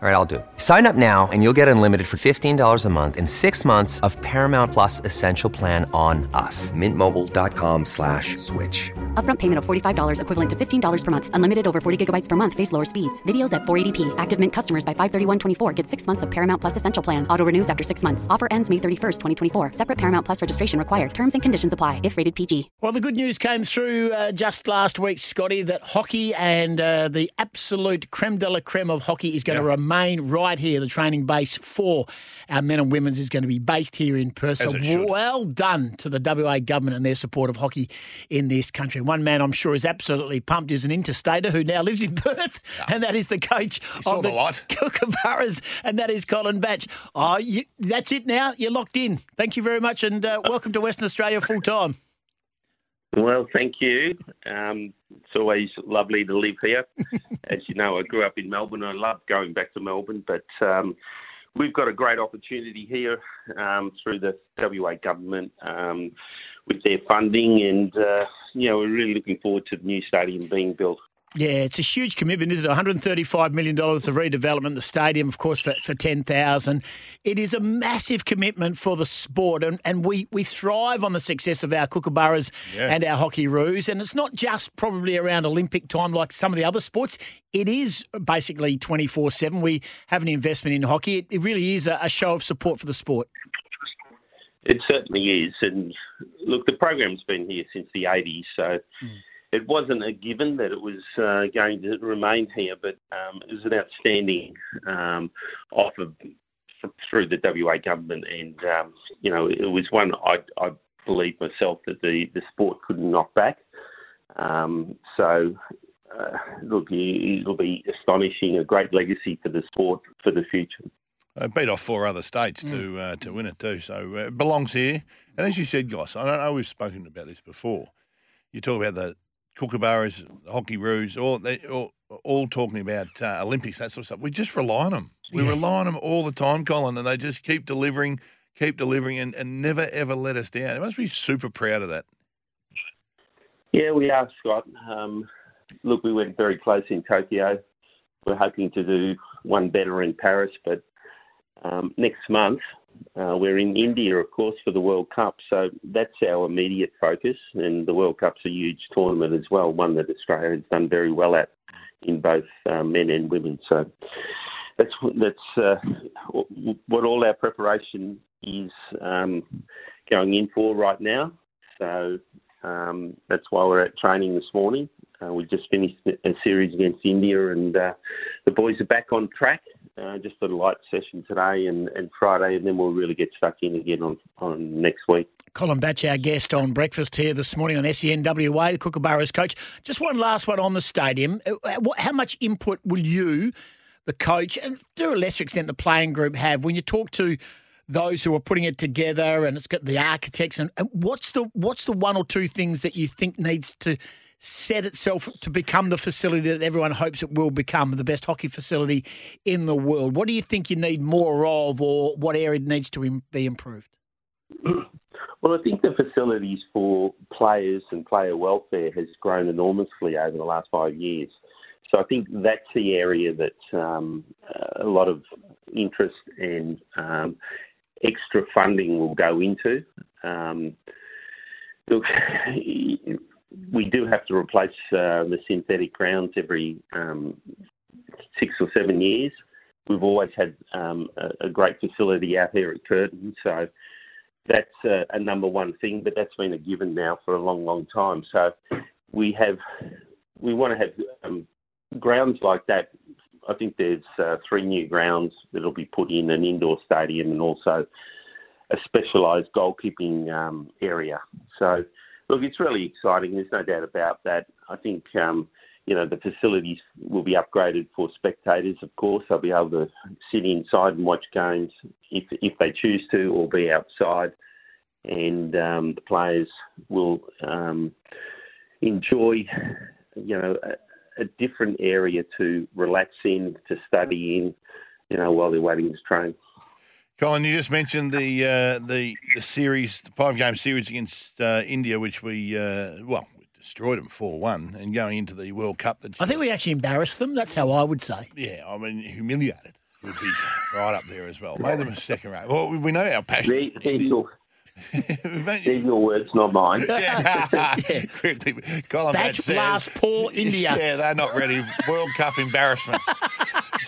All right, I'll do it. Sign up now and you'll get unlimited for $15 a month in six months of Paramount Plus Essential Plan on us. Mintmobile.com slash switch. Upfront payment of $45 equivalent to $15 per month. Unlimited over 40 gigabytes per month. Face lower speeds. Videos at 480p. Active Mint customers by 531.24 get six months of Paramount Plus Essential Plan. Auto renews after six months. Offer ends May 31st, 2024. Separate Paramount Plus registration required. Terms and conditions apply if rated PG. Well, the good news came through uh, just last week, Scotty, that hockey and uh, the absolute creme de la creme of hockey is going to remain right here. The training base for our men and women's is going to be based here in Perth. As So well done to the WA government and their support of hockey in this country. One man I'm sure is absolutely pumped is an interstater who now lives in Perth, and that is the coach of the light. Kookaburras, and that is Colin Batch. Oh, you, that's it now. You're locked in. Thank you very much, and uh, welcome to Western Australia full time. Well, thank you. Um, it's always lovely to live here. As you know, I grew up in Melbourne. I love going back to Melbourne, but um, we've got a great opportunity here um, through the WA government um, with their funding, and uh, you know we're really looking forward to the new stadium being built. Yeah, it's a huge commitment, isn't it? $135 million of redevelopment, the stadium, of course, for, for 10000 It is a massive commitment for the sport, and, and we, we thrive on the success of our kookaburras Yeah. and our Hockeyroos. And it's not just probably around Olympic time like some of the other sports. It is basically 24 7. We have an investment in hockey. It, it really is a, a show of support for the sport. It certainly is, and look, the program's been here since the '80s, so hmm. It wasn't a given that it was uh, going to remain here, but um, it was an outstanding um, offer f- through the WA government, and um, you know it was one I, I believe myself that the the sport couldn't knock back. Um, so. Uh, look, it- it'll be astonishing, a great legacy for the sport for the future. They beat off four other states Mm. to uh, to win it too, so uh, it belongs here. And as you said, Goss, I don't know we've spoken about this before. You talk about the kookaburras, Hockeyroos, all they all, all talking about uh, Olympics, that sort of stuff. We just rely on them. We rely on them all the time, Colin, and they just keep delivering, keep delivering, and, and never ever let us down. It must be super proud of that. Yeah, we are, Scott. Um, look, we went very close in Tokyo. We're hoping to do one better in Paris, but um, next month uh, we're in India, of course, for the World Cup. So that's our immediate focus, and the World Cup's a huge tournament as well, one that Australia has done very well at in both uh, men and women. So that's that's uh, what all our preparation is um, going in for right now. So um, that's why we're at training this morning. Uh, we just finished a series against India, and uh, the boys are back on track. Uh, just a light session today and, and Friday, and then we'll really get stuck in again on, on next week. Colin Batch, our guest on breakfast here this morning on SENWA, the Kookaburras coach. Just one last one on the stadium. Uh, How much input will you, the coach, and to a lesser extent the playing group, have when you talk to those who are putting it together and it's got the architects and, and what's the what's the one or two things that you think needs to set itself to become the facility that everyone hopes it will become the best hockey facility in the world what do you think you need more of or what area needs to be improved Well, I think the facilities for players and player welfare has grown enormously over the last five years. So I think that's the area that um, a lot of interest and um, extra funding will go into. Um, look, we do have to replace uh, the synthetic grounds every um, six or seven years. We've always had um, a, a great facility out here at Curtin, so that's a, a number one thing. But that's been a given now for a long, long time. So we have, we want to have um, grounds like that. I think there's uh, three new grounds that'll be put in an indoor stadium and also a specialised goalkeeping um, area. So, look, it's really exciting. There's no doubt about that. I think, um, you know, the facilities will be upgraded for spectators, of course. They'll be able to sit inside and watch games if, if they choose to or be outside. And um, the players will um, enjoy, you know, a, a different area to relax in, to study in, you know, while they're waiting to train. Colin, you just mentioned the uh, the the series, the five game series against uh, India, which we uh, well we destroyed them four one, and going into the World Cup. That I think we actually embarrassed them. That's how I would say. yeah, I mean humiliated would be right up there as well. Made them a second rate. Well, we know our passion. There, there's, your, words, not mine. yeah. quickly, Colin Batch Batch blast poor India. Yeah, they're not ready. World Cup embarrassments.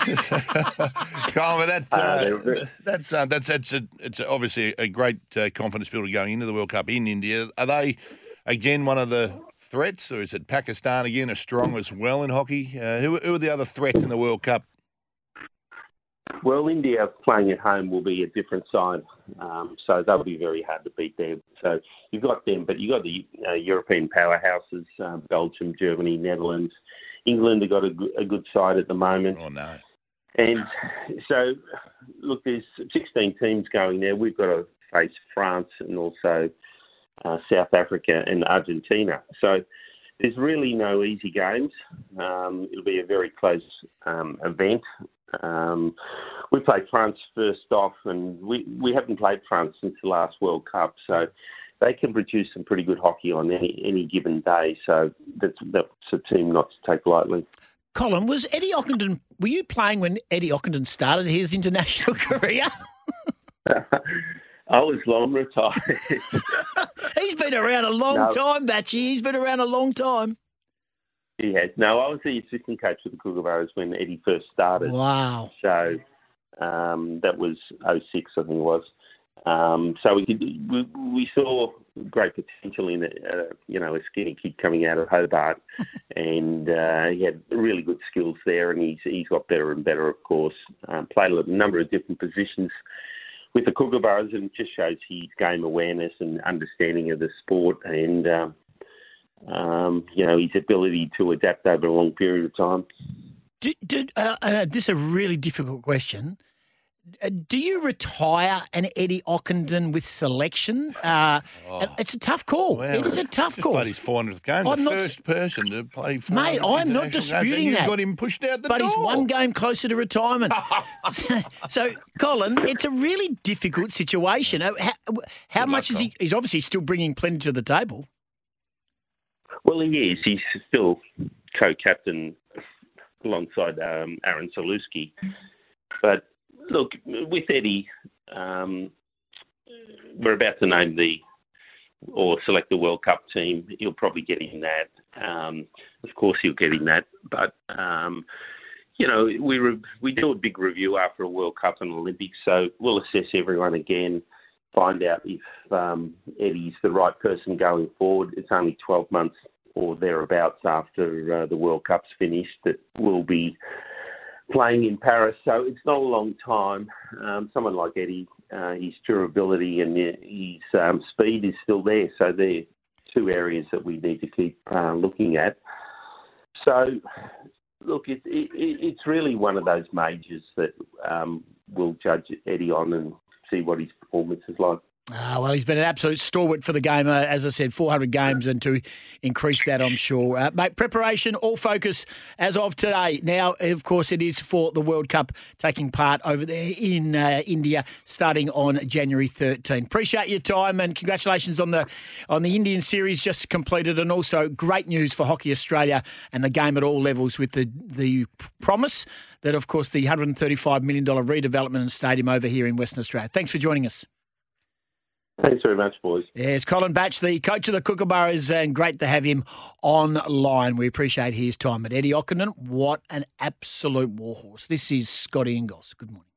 Colin, that, Uh, uh, very- that's uh, that's that's a, it's obviously a great uh, confidence builder going into the World Cup in India. Are they again one of the threats, or is it Pakistan again are strong as well in hockey? Uh, who, who are the other threats in the World Cup? Well, India playing at home will be a different side, um, so they'll be very hard to beat there. So you've got them, but you've got the uh, European powerhouses: um, Belgium, Germany, Netherlands, England. Have got a good side at the moment. Oh no, And so, look, there's 16 teams going there. We've got to face France and also uh, South Africa and Argentina. So there's really no easy games. Um, it'll be a very close um, event. Um, we played France first off, and we, we haven't played France since the last World Cup. So they can produce some pretty good hockey on any any given day. So that's that's a team not to take lightly. Colin, was Eddie Ockenden? Were you playing when Eddie Ockenden started his international career? I was long retired. He's been around a long No. time, Batchy. He's been around a long time. He has. No, I was the assistant coach for the Kookaburras when Eddie first started. Wow. So um, that was 06, I think it was. Um, so we, could, we we saw great potential in it. Uh, you know, a skinny kid coming out of Hobart, and uh, he had really good skills there. And he's he's got better and better, of course. Um, played a number of different positions with the Kookaburras, and it just shows his game awareness and understanding of the sport, and um, um, you know his ability to adapt over a long period of time. Do, do, uh, uh, this is a really difficult question. Uh, Do you retire an Eddie Ockenden with selection? Uh, It's a tough call. Wow. it is a tough Just call. played his 400th game. I'm the not- first person to play 400 Mate, I'm not international games, disputing and you that. got him pushed out the but door. he's one game closer to retirement. so, so, Colin, it's a really difficult situation. Uh, How, how much luck, is he? He's obviously still bringing plenty to the table. Well, he is. He's still co-captain alongside um, Aran Zalewski. But look, with Eddie, um, we're about to name the or select the World Cup team. He'll probably get in that. Um, of course, he'll get in that. But um, you know, we re- we do a big review after a World Cup and Olympics, so we'll assess everyone again. Find out if um, Eddie's the right person going forward. It's only 12 months or thereabouts after uh, the World Cup's finished that we'll be playing in Paris. So it's not a long time. Um, someone like Eddie, uh, his durability and his um, speed is still there. So they're two areas that we need to keep uh, looking at. So, look, it, it, it's really one of those majors that um, we'll judge Eddie on and see what his performance is like. Ah, well, he's been an absolute stalwart for the game. Uh, as I said, 400 games, and to increase that, I'm sure. Uh, mate, preparation, all focus as of today. Now, of course, it is for the World Cup taking part over there in uh, India, starting on January 13. Appreciate your time and congratulations on the on the Indian series just completed, and also great news for Hockey Australia and the game at all levels with the the promise that, of course, the 135 million dollar redevelopment and stadium over here in Western Australia. Thanks for joining us. Thanks very much, boys. Yes, Colin Batch, the coach of the Kookaburras, and uh, great to have him online. We appreciate his time. But Eddie Ockenden, what an absolute warhorse. This is Scotty Ingalls. Good morning.